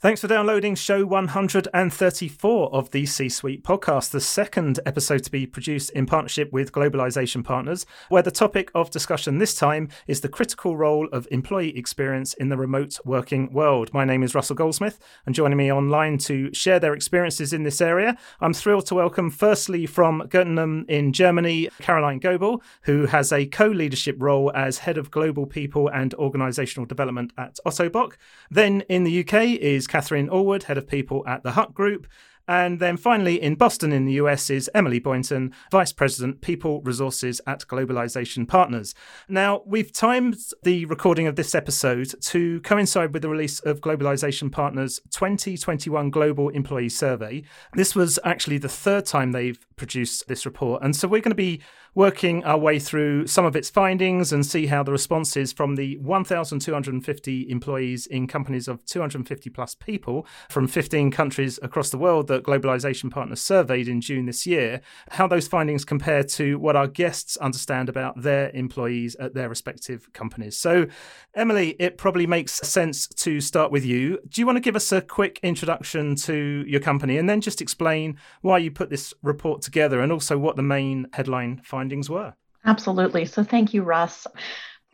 Thanks for downloading show 134 of the C Suite podcast, the second episode to be produced in partnership with Globalization Partners, where the topic of discussion this time is the critical role of employee experience in the remote working world. My name is Russell Goldsmith, and joining me online to share their experiences in this area, I'm thrilled to welcome, firstly, from Göttingen in Germany, Caroline Göbel, who has a co leadership role as Head of Global People and Organizational Development at Ottobock. Then in the UK is Katherine Allwood, Head of People at the Hut Group. And then finally, in Boston, in the US, is Emily Boynton, Vice President, People Resources at Globalization Partners. Now, we've timed the recording of this episode to coincide with the release of Globalization Partners' 2021 Global Employee Survey. This was actually the third time they've produced this report. And so we're going to be working our way through some of its findings and see how the responses from the 1,250 employees in companies of 250 plus people from 15 countries across the world that Globalization Partners surveyed in June this year, how those findings compare to what our guests understand about their employees at their respective companies. So, Emily, it probably makes sense to start with you. Do you want to give us a quick introduction to your company and then just explain why you put this report together and also what the main headline findings were? Absolutely. So, thank you, Russ.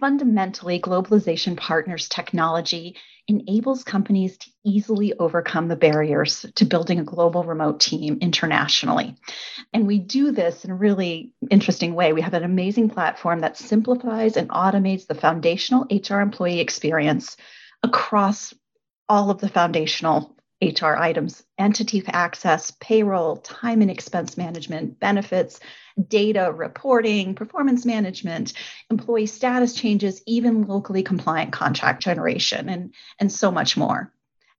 Fundamentally, Globalization Partners technology enables companies to easily overcome the barriers to building a global remote team internationally. And we do this in a really interesting way. We have an amazing platform that simplifies and automates the foundational HR employee experience across all of the foundational HR items entity access, payroll, time and expense management, benefits, data reporting, performance management, employee status changes, even locally compliant contract generation, and, and so much more.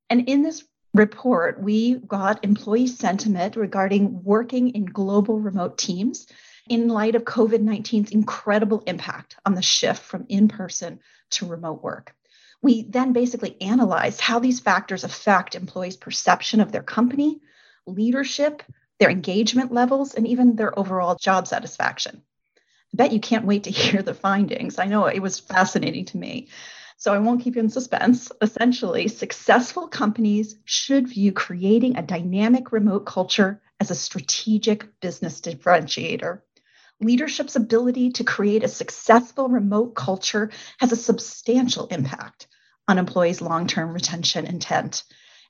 And in this report, we got employee sentiment regarding working in global remote teams in light of COVID 19's incredible impact on the shift from in person to remote work. We then basically analyzed how these factors affect employees' perception of their company, leadership, their engagement levels, and even their overall job satisfaction. I bet you can't wait to hear the findings. I know it was fascinating to me. So I won't keep you in suspense. Essentially, successful companies should view creating a dynamic remote culture as a strategic business differentiator. Leadership's ability to create a successful remote culture has a substantial impact on employees' long term retention intent.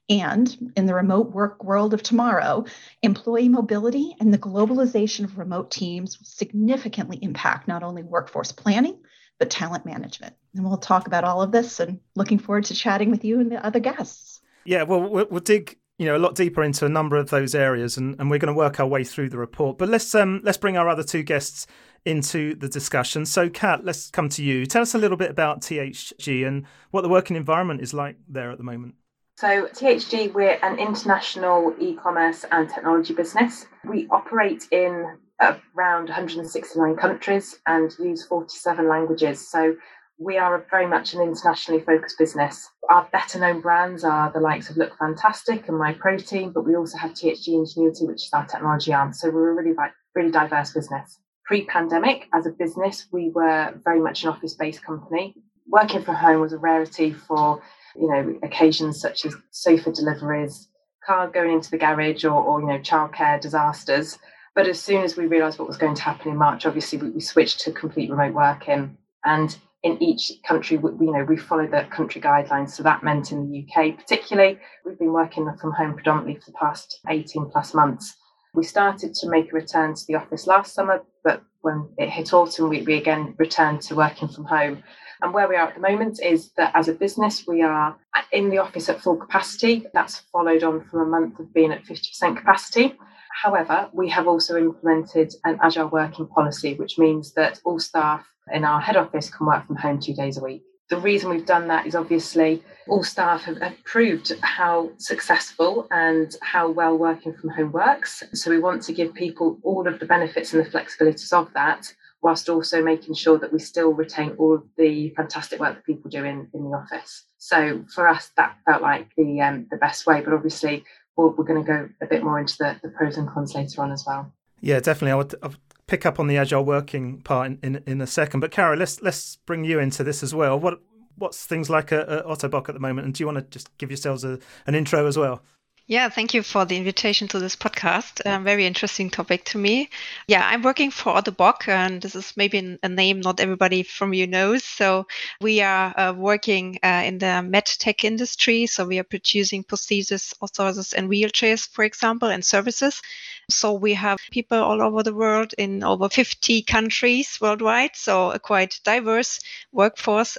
And in the remote work world of tomorrow, employee mobility and the globalization of remote teams will significantly impact not only workforce planning, but talent management. And we'll talk about all of this and looking forward to chatting with you and the other guests. Yeah, well, we'll dig you know a lot deeper into a number of those areas and, and we're going to work our way through the report but let's um let's bring our other two guests into the discussion so kat let's come to you tell us a little bit about thg and what the working environment is like there at the moment so, THG, we're an international e commerce and technology business. We operate in around 169 countries and use 47 languages. So, we are very much an internationally focused business. Our better known brands are the likes of Look Fantastic and My Protein, but we also have THG Ingenuity, which is our technology arm. So, we're a really, really diverse business. Pre pandemic, as a business, we were very much an office based company. Working from home was a rarity for you know, occasions such as sofa deliveries, car going into the garage, or, or you know, childcare disasters. But as soon as we realised what was going to happen in March, obviously we, we switched to complete remote working. And in each country, we, you know, we followed the country guidelines. So that meant in the UK, particularly, we've been working from home predominantly for the past 18 plus months. We started to make a return to the office last summer, but when it hit autumn, we, we again returned to working from home. And where we are at the moment is that as a business, we are in the office at full capacity. That's followed on from a month of being at 50% capacity. However, we have also implemented an agile working policy, which means that all staff in our head office can work from home two days a week. The reason we've done that is obviously all staff have, have, proved how successful and how well working from home works. So we want to give people all of the benefits and the flexibilities of that whilst also making sure that we still retain all of the fantastic work that people do in, in the office. So for us, that felt like the um, the best way. But obviously, we're, we're going to go a bit more into the, the pros and cons later on as well. Yeah, definitely. I would, I would pick up on the agile working part in, in, in a second. But Carol, let's let's bring you into this as well. What what's things like at Ottobock at the moment? And do you want to just give yourselves a, an intro as well? Yeah, thank you for the invitation to this podcast. A very interesting topic to me. Yeah, I'm working for Ottobock, and this is maybe a name not everybody from you knows. So we are uh, working uh, in the med tech industry. So we are producing prostheses, orthoses, and wheelchairs, for example, and services. So we have people all over the world in over 50 countries worldwide. So a quite diverse workforce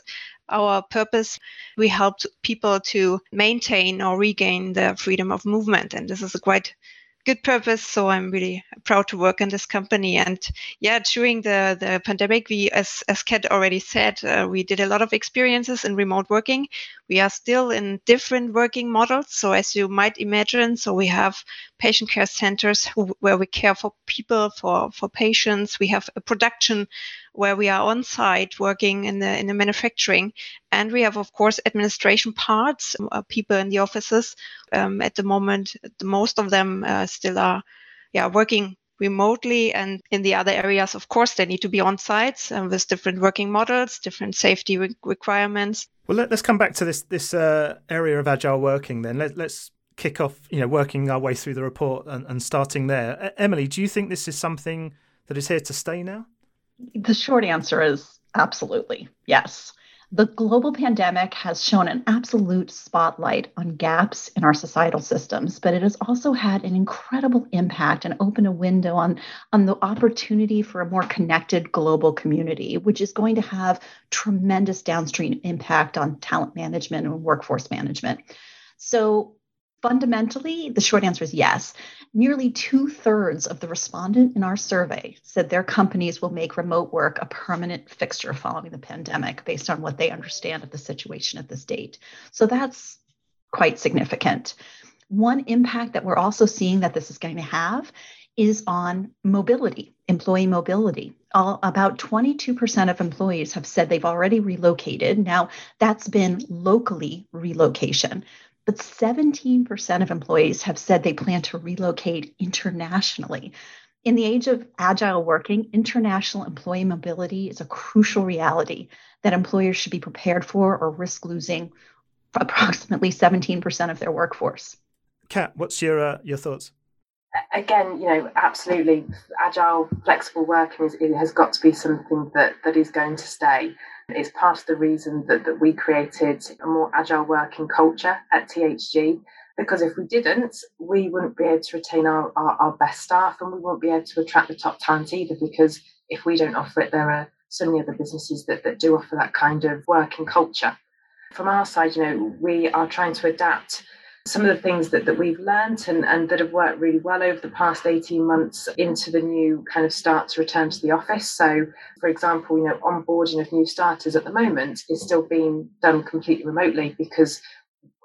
our purpose, we help people to maintain or regain the freedom of movement. And this is a quite good purpose. So I'm really proud to work in this company. And yeah, during the, the pandemic, we, as, as Kat already said, uh, we did a lot of experiences in remote working. We are still in different working models. So as you might imagine, so we have patient care centers who, where we care for people, for, for patients. We have a production where we are on site working in the in the manufacturing, and we have of course administration parts, uh, people in the offices. Um, at the moment, most of them uh, still are, yeah, working remotely. And in the other areas of course they need to be on site uh, with different working models different safety re- requirements. Well let, us come back to this this uh, area of agile working then. Let, us kick off you know working our way through the report and, and starting there. Emily do you think this is something that is here to stay now the short answer is absolutely yes. The global pandemic has shown an absolute spotlight on gaps in our societal systems, but it has also had an incredible impact and opened a window on, on the opportunity for a more connected global community, which is going to have tremendous downstream impact on talent management and workforce management. So, fundamentally, the short answer is yes. Nearly two thirds of the respondent in our survey said their companies will make remote work a permanent fixture following the pandemic based on what they understand of the situation at this date. So that's quite significant. One impact that we're also seeing that this is going to have is on mobility, employee mobility. All, about 22% of employees have said they've already relocated. Now, that's been locally relocation but 17% of employees have said they plan to relocate internationally. In the age of agile working, international employee mobility is a crucial reality that employers should be prepared for or risk losing approximately 17% of their workforce. Kat, what's your uh, your thoughts? Again, you know, absolutely, agile, flexible working is, has got to be something that that is going to stay. It's part of the reason that, that we created a more agile working culture at THG. Because if we didn't, we wouldn't be able to retain our, our, our best staff and we won't be able to attract the top talent either. Because if we don't offer it, there are so many other businesses that, that do offer that kind of working culture. From our side, you know, we are trying to adapt some of the things that, that we've learned and, and that have worked really well over the past 18 months into the new kind of start to return to the office. So, for example, you know, onboarding of new starters at the moment is still being done completely remotely because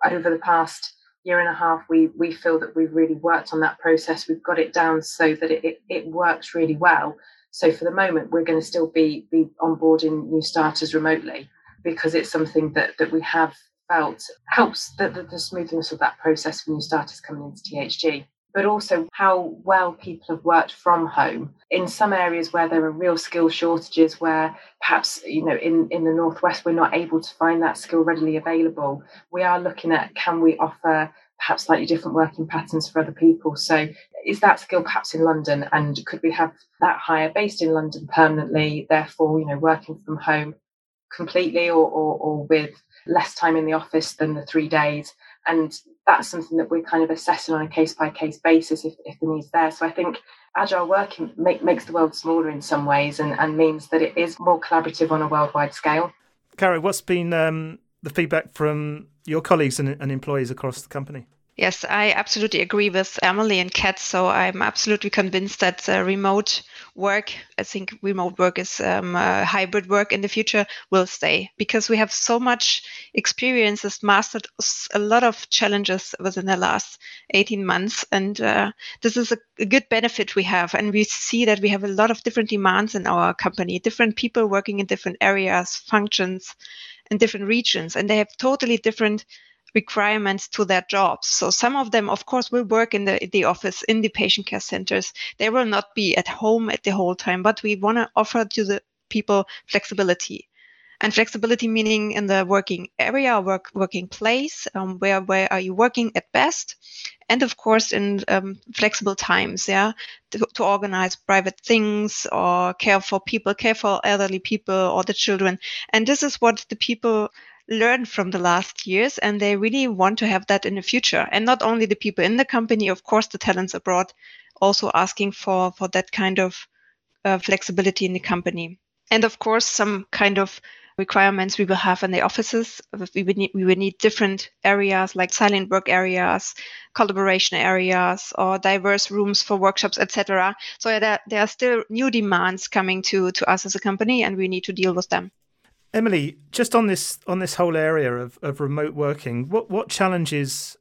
over the past year and a half, we we feel that we've really worked on that process. We've got it down so that it, it, it works really well. So for the moment, we're going to still be be onboarding new starters remotely because it's something that that we have felt helps the, the, the smoothness of that process for new starters coming into THG but also how well people have worked from home. In some areas where there are real skill shortages where perhaps you know in, in the northwest we're not able to find that skill readily available we are looking at can we offer perhaps slightly different working patterns for other people. So is that skill perhaps in london and could we have that hire based in london permanently therefore you know working from home completely or, or, or with less time in the office than the three days. And that's something that we're kind of assessing on a case by case basis if, if the need's there. So I think agile working make, makes the world smaller in some ways and, and means that it is more collaborative on a worldwide scale. Carrie, what's been um, the feedback from your colleagues and, and employees across the company? Yes, I absolutely agree with Emily and Kat. So I'm absolutely convinced that uh, remote work, I think remote work is um, uh, hybrid work in the future, will stay because we have so much experiences, mastered a lot of challenges within the last 18 months. And uh, this is a, a good benefit we have. And we see that we have a lot of different demands in our company, different people working in different areas, functions, in different regions, and they have totally different requirements to their jobs. So some of them, of course, will work in the, the office, in the patient care centers. They will not be at home at the whole time, but we want to offer to the people flexibility. and flexibility meaning in the working area, work working place, um, where where are you working at best, and of course in um, flexible times, yeah, to, to, organize private things or care for people, care for elderly people or the children, and this is what the people learned from the last years and they really want to have that in the future. And not only the people in the company of course the talents abroad also asking for for that kind of uh, flexibility in the company. And of course some kind of requirements we will have in the offices. We would need we would need different areas like silent work areas collaboration areas or diverse rooms for workshops etc so there, there are still new demands coming to to us as a company and we need to deal with them Emily, just on this on this whole area of, of remote working, what what challenges,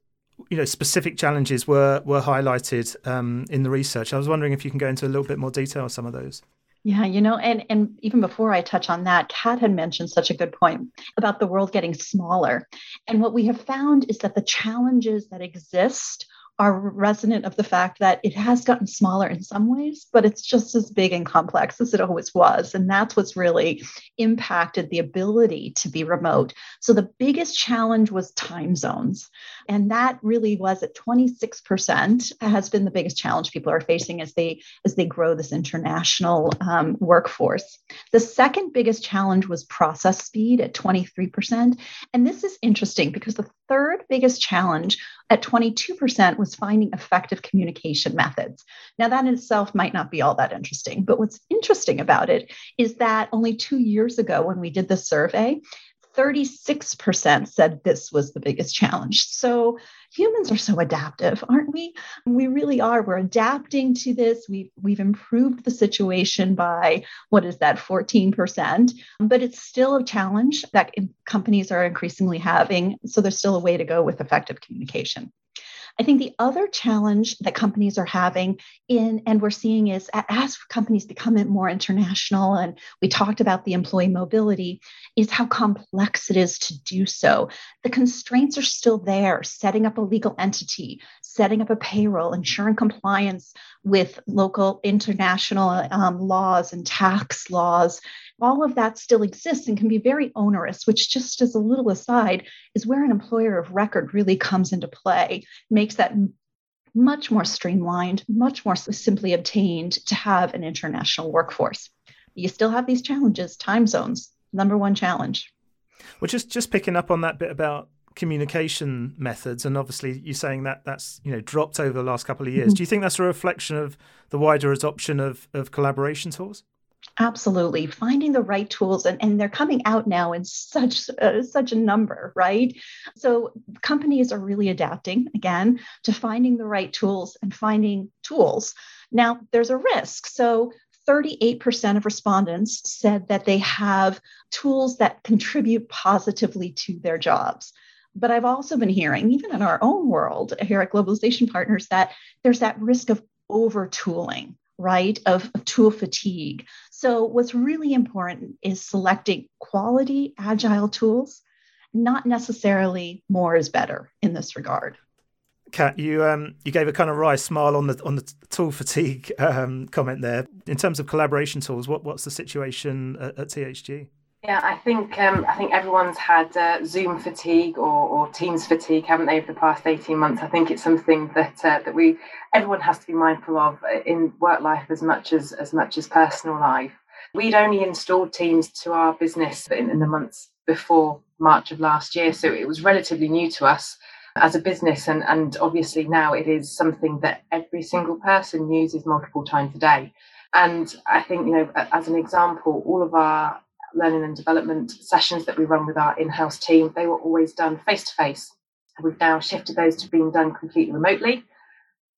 you know, specific challenges were were highlighted um, in the research? I was wondering if you can go into a little bit more detail on some of those. Yeah, you know, and and even before I touch on that, Kat had mentioned such a good point about the world getting smaller. And what we have found is that the challenges that exist are resonant of the fact that it has gotten smaller in some ways, but it's just as big and complex as it always was. And that's what's really impacted the ability to be remote. So the biggest challenge was time zones. And that really was at 26% has been the biggest challenge people are facing as they as they grow this international um, workforce. The second biggest challenge was process speed at 23%. And this is interesting because the third biggest challenge at 22% was finding effective communication methods. Now, that in itself might not be all that interesting, but what's interesting about it is that only two years ago, when we did the survey, 36% said this was the biggest challenge. So humans are so adaptive, aren't we? We really are. We're adapting to this. We've, we've improved the situation by what is that, 14%? But it's still a challenge that companies are increasingly having. So there's still a way to go with effective communication. I think the other challenge that companies are having in, and we're seeing is as companies become more international, and we talked about the employee mobility, is how complex it is to do so. The constraints are still there, setting up a legal entity, setting up a payroll, ensuring compliance with local international um, laws and tax laws all of that still exists and can be very onerous, which, just as a little aside, is where an employer of record really comes into play, makes that much more streamlined, much more simply obtained to have an international workforce. You still have these challenges, time zones, number one challenge. Well, just just picking up on that bit about communication methods, and obviously you're saying that that's you know dropped over the last couple of years. Mm-hmm. Do you think that's a reflection of the wider adoption of of collaboration tools? Absolutely, finding the right tools, and, and they're coming out now in such uh, such a number, right? So companies are really adapting again to finding the right tools and finding tools. Now there's a risk. So 38% of respondents said that they have tools that contribute positively to their jobs. But I've also been hearing, even in our own world here at Globalization Partners, that there's that risk of over tooling right, of, of tool fatigue. So, what's really important is selecting quality, agile tools, not necessarily more is better in this regard. Kat, you um, you gave a kind of wry smile on the on the tool fatigue um, comment there. In terms of collaboration tools, what what's the situation at, at THG? Yeah, I think um, I think everyone's had uh, Zoom fatigue or, or Teams fatigue, haven't they, over the past eighteen months? I think it's something that uh, that we everyone has to be mindful of in work life as much as as much as personal life. We'd only installed Teams to our business in, in the months before March of last year, so it was relatively new to us as a business, and and obviously now it is something that every single person uses multiple times a day. And I think you know, as an example, all of our learning and development sessions that we run with our in-house team, they were always done face to face. We've now shifted those to being done completely remotely.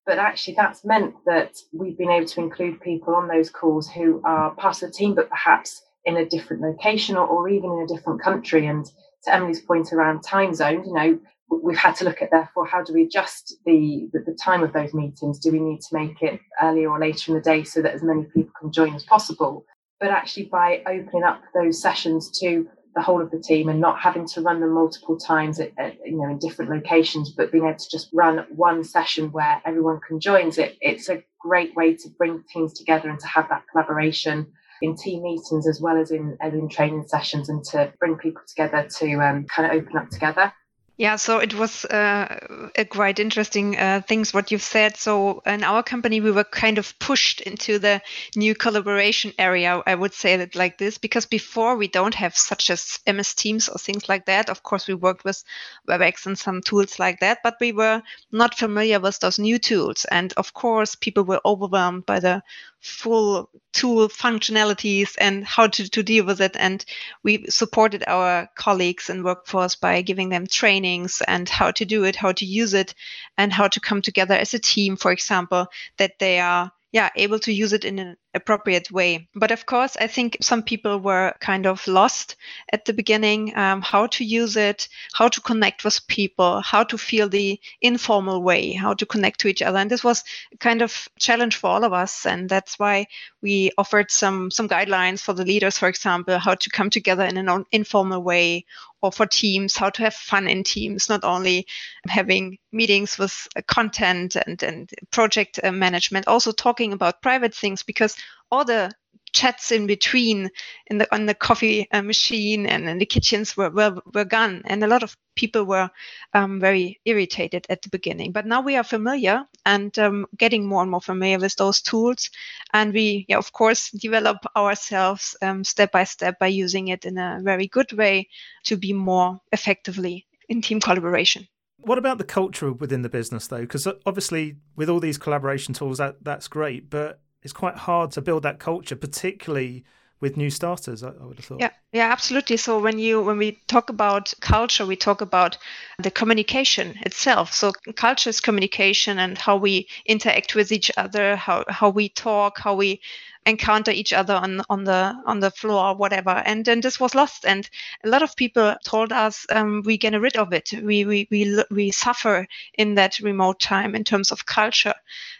But actually, that's meant that we've been able to include people on those calls who are part of the team, but perhaps in a different location or, or even in a different country. And to Emily's point around time zones, you know, we've had to look at therefore how do we adjust the, the, the time of those meetings? Do we need to make it earlier or later in the day so that as many people can join as possible? But actually by opening up those sessions to the whole of the team and not having to run them multiple times at, at, you know in different locations but being able to just run one session where everyone can join it it's a great way to bring teams together and to have that collaboration in team meetings as well as in, in training sessions and to bring people together to um, kind of open up together. Yeah, so it was uh, a quite interesting uh, things what you've said. So in our company, we were kind of pushed into the new collaboration area. I would say that like this because before we don't have such as MS Teams or things like that. Of course, we worked with WebEx and some tools like that, but we were not familiar with those new tools. And of course, people were overwhelmed by the full tool functionalities and how to, to deal with it. And we supported our colleagues and workforce by giving them trainings and how to do it, how to use it, and how to come together as a team, for example, that they are yeah able to use it in an appropriate way. But of course i think some people were kind of lost at the beginning um, how to use it how to connect with people how to feel the informal way how to connect to each other. And this was kind of challenge for all of us. And that's why we offered some some guidelines for the leaders for example how to come together in an informal way or for teams how to have fun in teams not only having meetings with content and and project uh, management also talking about private things because all the chats in between in the on the coffee uh, machine and in the kitchens were, were were gone. And a lot of people were um, very irritated at the beginning. But now we are familiar and um, getting more and more familiar with those tools. And we yeah, of course develop ourselves um, step by step by using it in a very good way to be more effectively in team collaboration. What about the culture within the business though? Because obviously with all these collaboration tools that that's great. But it's quite hard to build that culture, particularly with new starters. I, would have thought. Yeah, yeah, absolutely. So when you when we talk about culture, we talk about the communication itself. So culture is communication and how we interact with each other, how how we talk, how we encounter each other on on the on the floor or whatever. And then this was lost and a lot of people told us um, we get rid of it. We, we we we suffer in that remote time in terms of culture.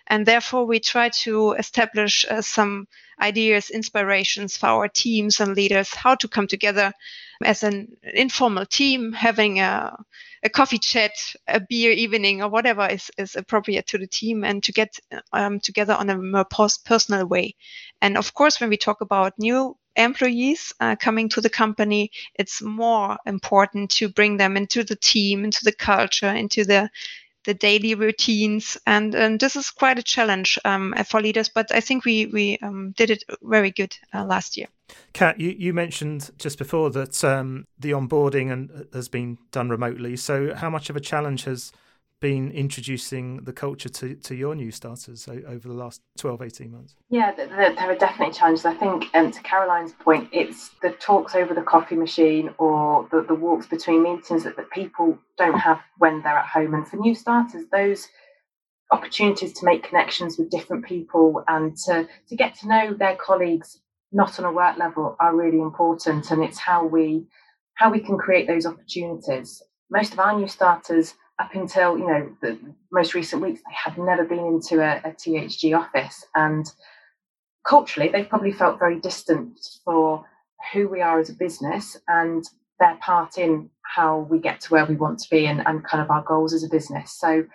And therefore we try to establish uh, some ideas inspirations for our teams and leaders how to come together as an informal team having a a coffee chat, a beer evening, or whatever is, is appropriate to the team, and to get um, together on a more personal way. And of course, when we talk about new employees uh, coming to the company, it's more important to bring them into the team, into the culture, into the the daily routines, and, and this is quite a challenge um, for leaders. But I think we we um, did it very good uh, last year. Kat, you, you mentioned just before that um, the onboarding and uh, has been done remotely. So, how much of a challenge has been introducing the culture to, to your new starters over the last 12, 18 months? Yeah, there, there are definitely challenges. I think, um, to Caroline's point, it's the talks over the coffee machine or the, the walks between meetings that, that people don't have when they're at home. And for new starters, those opportunities to make connections with different people and to, to get to know their colleagues not on a work level are really important and it's how we how we can create those opportunities. Most of our new starters up until you know the most recent weeks they had never been into a, a thg office and culturally they've probably felt very distant for who we are as a business and their part in how we get to where we want to be and, and kind of our goals as a business. So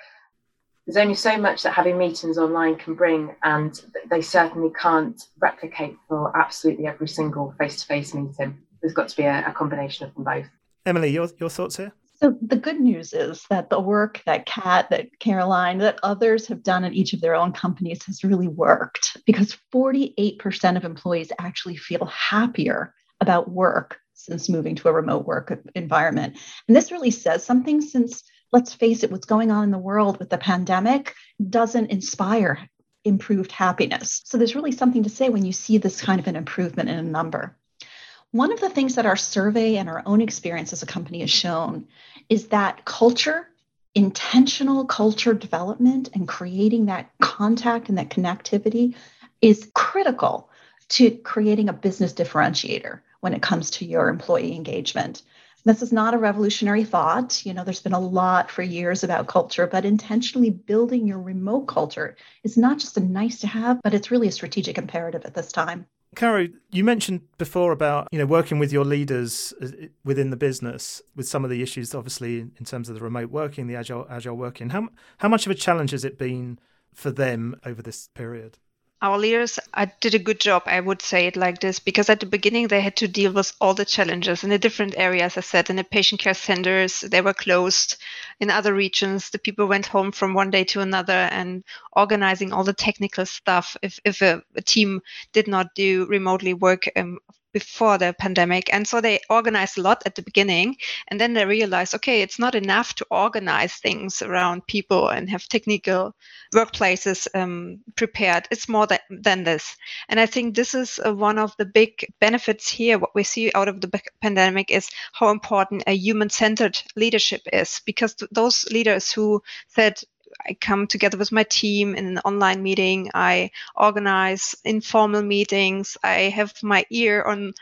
there's only so much that having meetings online can bring, and they certainly can't replicate for absolutely every single face to face meeting. There's got to be a, a, combination of them both. Emily, your, your thoughts here? So, the good news is that the work that Kat, that Caroline, that others have done in each of their own companies has really worked because 48% of employees actually feel happier about work since moving to a remote work environment. And this really says something since let's face it, what's going on in the world with the pandemic doesn't inspire improved happiness. So there's really something to say when you see this kind of an improvement in a number. One of the things that our survey and our own experience as a company has shown is that culture, intentional culture development, and creating that contact and that connectivity is critical to creating a business differentiator when it comes to your employee engagement. This is not a revolutionary thought. You know, there's been a lot for years about culture, but intentionally building your remote culture is not just a nice to have, but it's really a strategic imperative at this time. Caro, you mentioned before about you know working with your leaders uh, within the business with some of the issues, obviously in terms of the remote working, the agile agile working. How how much of a challenge has it been for them over this period? Our leaders I did a good job, I would say it like this, because at the beginning they had to deal with all the challenges in the different areas. I said in the patient care centers, they were closed. In other regions, the people went home from one day to another and organizing all the technical stuff. If, if a, a team did not do remotely work um, before the pandemic. And so they organized a lot at the beginning. And then they realized, okay, it's not enough to organize things around people and have technical workplaces um, prepared. It's more than, than this. And I think this is uh, one of the big benefits here. What we see out of the pandemic is how important a human centered leadership is, because those leaders who said, I come together with my team in an online meeting. I organize informal meetings. I have my ear on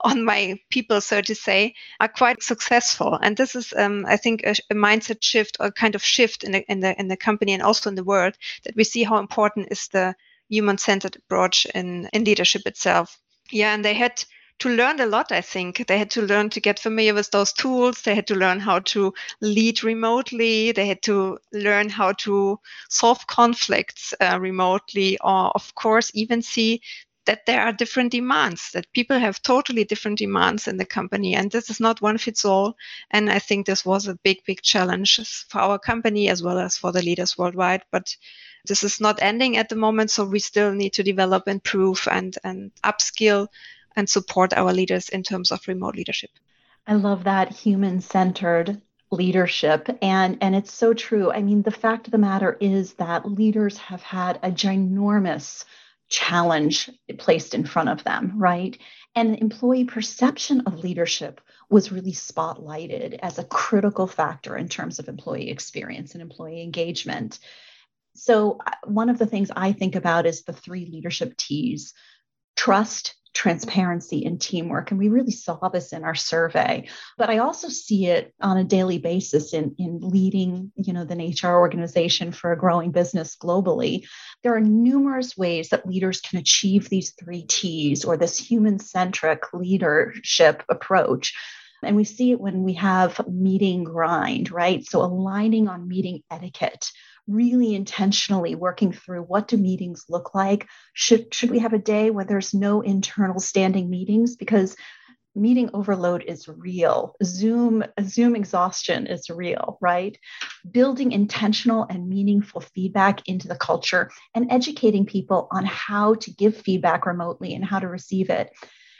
on my people, so to say, are quite successful. And this is, um, I think, a, a, mindset shift or kind of shift in the in the in the company and also in the world that we see how important is the human-centered approach in in leadership itself. Yeah, and they had to learn a lot, I think. They had to learn to get familiar with those tools. They had to learn how to lead remotely. They had to learn how to solve conflicts uh, remotely, or, of course, even see that there are different demands, that people have totally different demands in the company. And this is not one fits all. And I think this was a big, big challenge for our company as well as for the leaders worldwide. But this is not ending at the moment. So we still need to develop, improve, and, and upskill and support our leaders in terms of remote leadership. I love that human centered leadership and and it's so true. I mean the fact of the matter is that leaders have had a ginormous challenge placed in front of them right? And employee perception of leadership was really spotlighted as a critical factor in terms of employee experience and employee engagement. So uh, one of the things i think about is the three leadership t's trust transparency and teamwork. And we really saw this in our survey. But I also see it on a daily basis in, in leading, you know, the HR organization for a growing business globally. There are numerous ways that leaders can achieve these three T's or this human-centric leadership approach. And we see it when we have meeting grind, right? So aligning on meeting etiquette really intentionally working through what do meetings look like? Should should we have a day where there's no internal standing meetings? Because meeting overload is real. Zoom zoom exhaustion is real right? Building intentional and meaningful feedback into the culture and educating people on how to give feedback remotely and how to receive it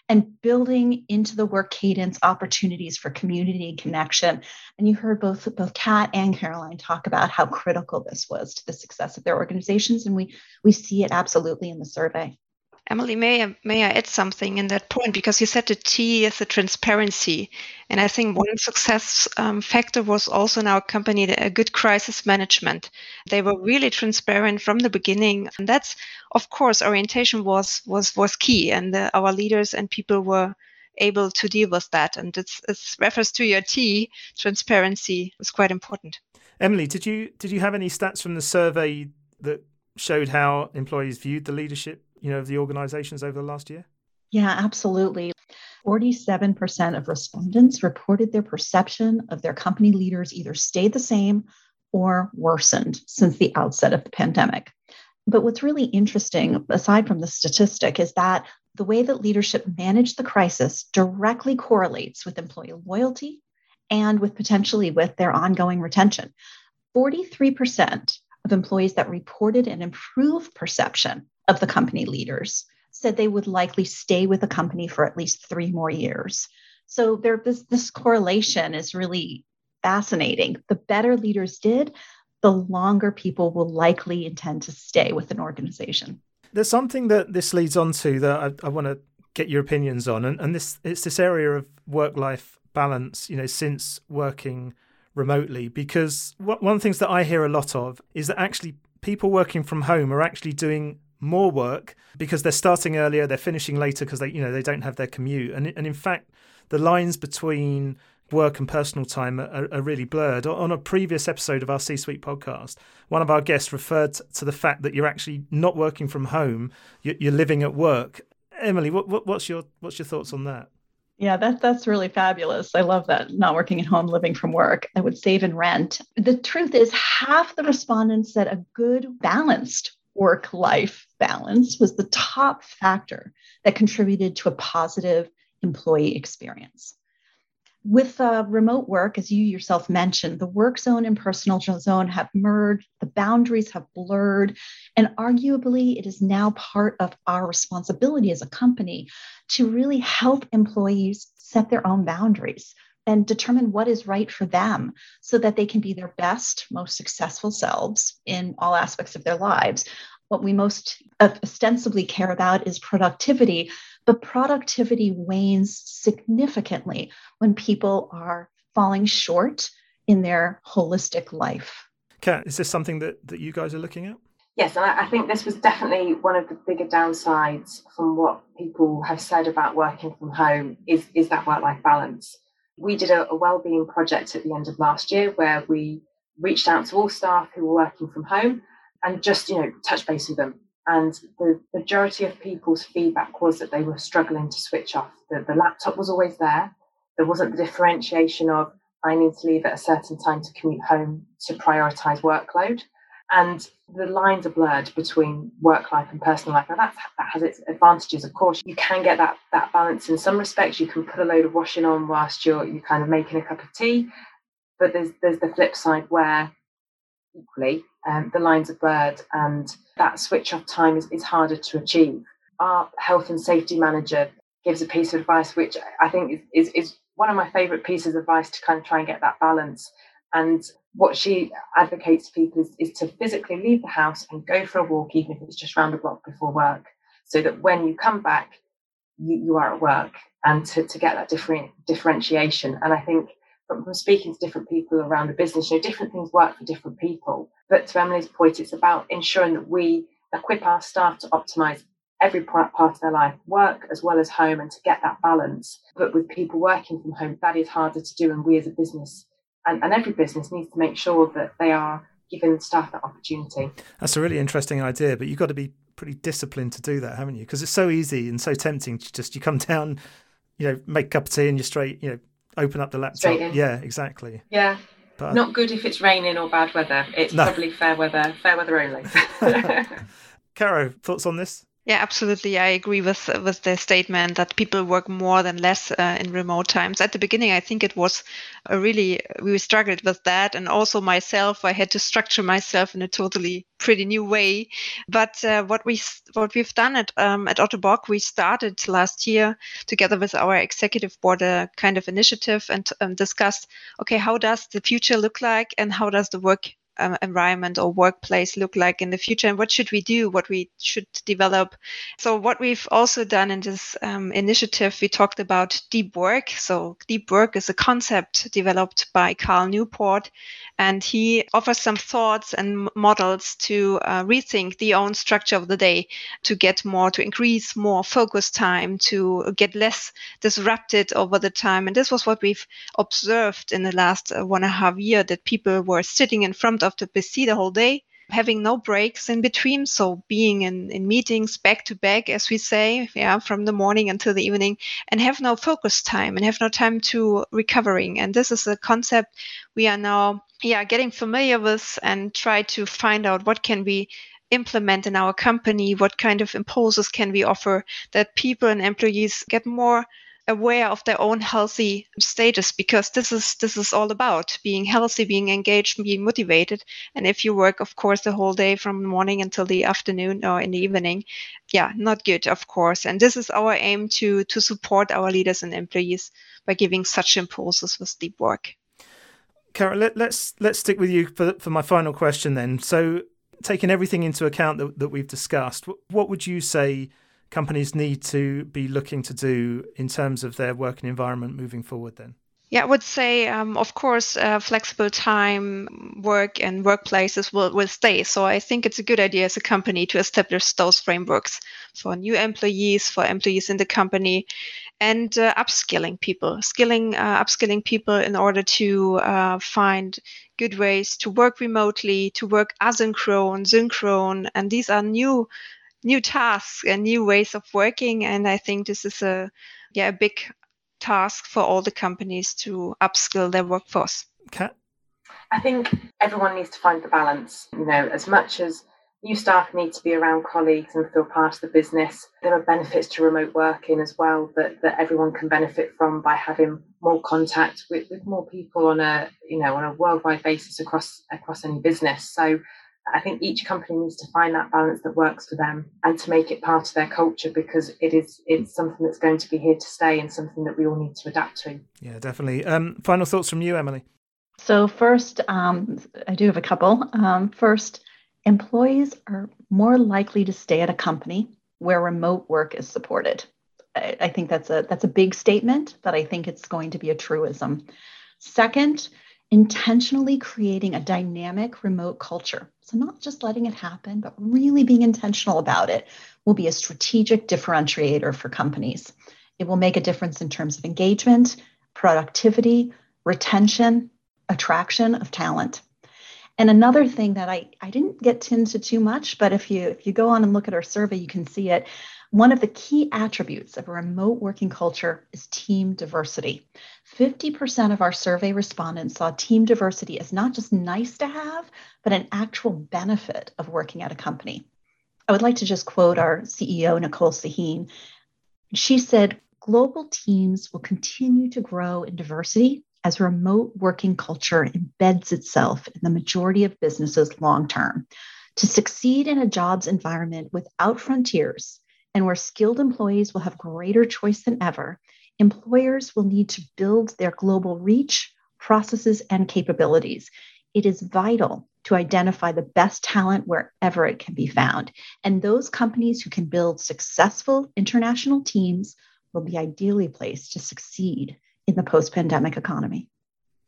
and building into the work cadence opportunities for community and connection. And you heard both both Kat and Caroline talk about how critical this was to the success of their organizations, and we we see it absolutely in the survey. Emily, may I, may I add something in that point? Because you said the T is the transparency. And I think one success um, factor was also in our company a good crisis management. They were really transparent from the beginning. And that's, of course, orientation was, was, was key. And the, our leaders and people were able to deal with that. And it's, it's refers to your T, transparency was quite important. Emily, did you did you have any stats from the survey that showed how employees viewed the leadership you know, of the organizations over the last year? Yeah, absolutely. 47% of respondents reported their perception of their company leaders either stayed the same or worsened since the outset of the pandemic. But what's really interesting, aside from the statistic, is that the way that leadership managed the crisis directly correlates with employee loyalty and with potentially with their ongoing retention. 43% of employees that reported an improved perception of the company leaders said they would likely stay with the company for at least three more years. So there, this, this correlation is really fascinating. The better leaders did, the longer people will likely intend to stay with an organization. There's something that this leads on to that I, I want to get your opinions on, and, and this it's this area of work-life balance. You know, since working remotely, because one of the things that I hear a lot of is that actually people working from home are actually doing more work because they're starting earlier, they're finishing later because they you know they don't have their commute, and and in fact the lines between work and personal time are, are, really blurred. On a previous episode of our C Suite podcast, one of our guests referred to the fact that you're actually not working from home; you're living at work. Emily, what, what, what's your what's your thoughts on that? Yeah, that, that's really fabulous. I love that. Not working at home, living from work. I would save in rent. The truth is, half the respondents said a good balanced work life balance was the top factor that contributed to a positive employee experience. With uh, remote work, as you yourself mentioned, the work zone and personal zone have merged, the boundaries have blurred, and arguably it is now part of our responsibility as a company to really help employees set their own boundaries and determine what is right for them so that they can be their best, most successful selves in all aspects of their lives. What we most ostensibly care about is productivity, but productivity wanes significantly when people are falling short in their holistic life. Kat, is this something that, that you guys are looking at? Yes, and I think this was definitely one of the bigger downsides from what people have said about working from home is, is that work-life balance. We did a, a well-being project at the end of last year where we reached out to all staff who were working from home and just, you know, touch base with them. And the majority of people's feedback was that they were struggling to switch off. The, the laptop was always there. There wasn't the differentiation of I need to leave at a certain time to commute home to prioritize workload and the lines are blurred between work life and personal life. Now that that has its advantages, of course. You can get that that balance in some respects. You can put a load of washing on whilst you're you kind of making a cup of tea, but there's there's the flip side where equally um, the lines are blurred and that switch off time is, is harder to achieve. Our health and safety manager gives a piece of advice which I think is, is, is one of my favourite pieces of advice to kind of try and get that balance. And what she advocates to people is, is to physically leave the house and go for a walk, even if it's just round the block before work, so that when you come back, you, you are at work and to, to get that different differentiation. And I think from, from speaking to different people around the business, you know, different things work for different people. But to Emily's point, it's about ensuring that we equip our staff to optimize every part of their life, work as well as home, and to get that balance. But with people working from home, that is harder to do. And we as a business and, and every business needs to make sure that they are giving staff that opportunity. That's a really interesting idea, but you've got to be pretty disciplined to do that, haven't you? Because it's so easy and so tempting to just you come down, you know, make a cup of tea and you're straight, you know, open up the laptop. Yeah, exactly. Yeah. But, Not good if it's raining or bad weather. It's no. probably fair weather, fair weather only. Caro, thoughts on this? Yeah, absolutely. I agree with with the statement that people work more than less uh, in remote times. At the beginning, I think it was a really we struggled with that, and also myself, I had to structure myself in a totally pretty new way. But uh, what we what we've done at um, at Ottobock, we started last year together with our executive board a kind of initiative and um, discussed, okay, how does the future look like, and how does the work um, environment or workplace look like in the future and what should we do what we should develop. So what we've also done in this um, initiative we talked about deep work. So deep work is a concept developed by Cal Newport and he offers some thoughts and models to uh, rethink the own structure of the day to get more to increase more focus time to get less disrupted over the time. And this was what we've observed in the last uh, one and a half year that people were sitting in front of the PC the whole day having no breaks in between so being in, in meetings back to back as we say yeah from the morning until the evening and have no focus time and have no time to recovering. And this is a concept we are now yeah getting familiar with and try to find out what can we implement in our company what kind of impulses can we offer that people and employees get more aware of their own healthy status because this is this is all about being healthy being engaged being motivated. And if you work of course the whole day from morning until the afternoon or in the evening yeah not good of course. And this is our aim to to support our leaders and employees by giving such impulses with deep work. Carol, let, let's let's stick with you for for my final question then. So, taking everything into account that, that we've discussed, what would you say companies need to be looking to do in terms of their working environment moving forward then? Yeah, I would say, um, of course, uh, flexible time work and workplaces will, will stay. So I think it's a good idea as a company to establish those frameworks for new employees, for employees in the company, and uh, upskilling people, skilling, uh, upskilling people in order to uh, find good ways to work remotely, to work asynchronous, synchronous, and these are new new tasks and new ways of working. And I think this is a yeah a big task for all the companies to upskill their workforce. Kat? I think everyone needs to find the balance. You know, as much as new staff need to be around colleagues and feel part of the business. There are benefits to remote working as well that, that everyone can benefit from by having more contact with, with more people on a you know on a worldwide basis across across any business. So I think each company needs to find that balance that works for them and to make it part of their culture because it is it's something that's going to be here to stay and something that we all need to adapt to. Yeah, definitely. Um, final thoughts from you, Emily. So first, um, I do have a couple. Um, first, employees are more likely to stay at a company where remote work is supported. I, I think that's a that's a big statement, but I think it's going to be a truism. Second, intentionally creating a dynamic remote culture. So, not just letting it happen, but really being intentional about it will be a strategic differentiator for companies. It will make a difference in terms of engagement, productivity, retention, attraction of talent. And another thing that I, I didn't get into too much, but if you if you go on and look at our survey, you can see it. One of the key attributes of a remote working culture is team diversity. 50% of our survey respondents saw team diversity as not just nice to have, but an actual benefit of working at a company. I would like to just quote our CEO, Nicole Sahin. She said, Global teams will continue to grow in diversity as remote working culture embeds itself in the majority of businesses long term. To succeed in a jobs environment without frontiers, and where skilled employees will have greater choice than ever, employers will need to build their global reach, processes, and capabilities. It is vital to identify the best talent wherever it can be found. And those companies who can build successful international teams will be ideally placed to succeed in the post pandemic economy.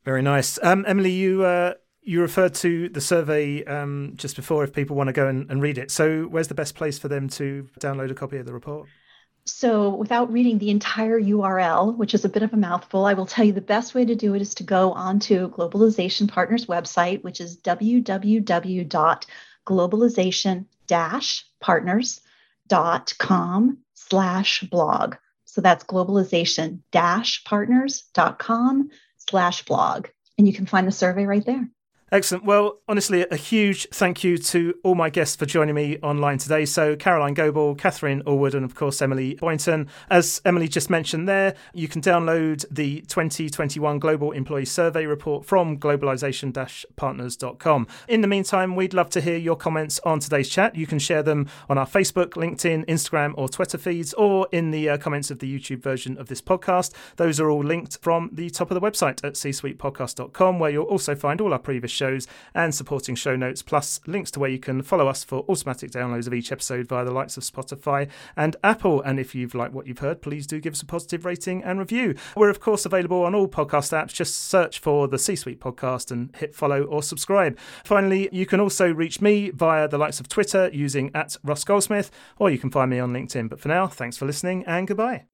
Very nice. Um, Emily, you uh, you referred to the survey um, just before if people want to go and, and read it. So, where's the best place for them to download a copy of the report? So, without reading the entire URL, which is a bit of a mouthful, I will tell you the best way to do it is to go onto Globalization Partners website, which is www.globalization-partners.com slash blog. So that's globalization-partners.com slash blog. And you can find the survey right there. Excellent. Well, honestly, a huge thank you to all my guests for joining me online today. So, Caroline Göbel, Katherine Allwood, and of course, Emily Boynton. As Emily just mentioned there, you can download the 2021 Global Employee Survey report from globalization partners.com. In the meantime, we'd love to hear your comments on today's chat. You can share them on our Facebook, LinkedIn, Instagram, or Twitter feeds, or in the uh, comments of the YouTube version of this podcast. Those are all linked from the top of the website at csuitepodcast.com, where you'll also find all our previous shows and supporting show notes, plus links to where you can follow us for automatic downloads of each episode via the likes of Spotify and Apple. And if you've liked what you've heard, please do give us a positive rating and review. We're, of course, available on all podcast apps. Just search for the C Suite podcast and hit follow or subscribe. Finally, you can also reach me via the likes of Twitter using at Russ Goldsmith, or you can find me on LinkedIn. But for now, thanks for listening and goodbye.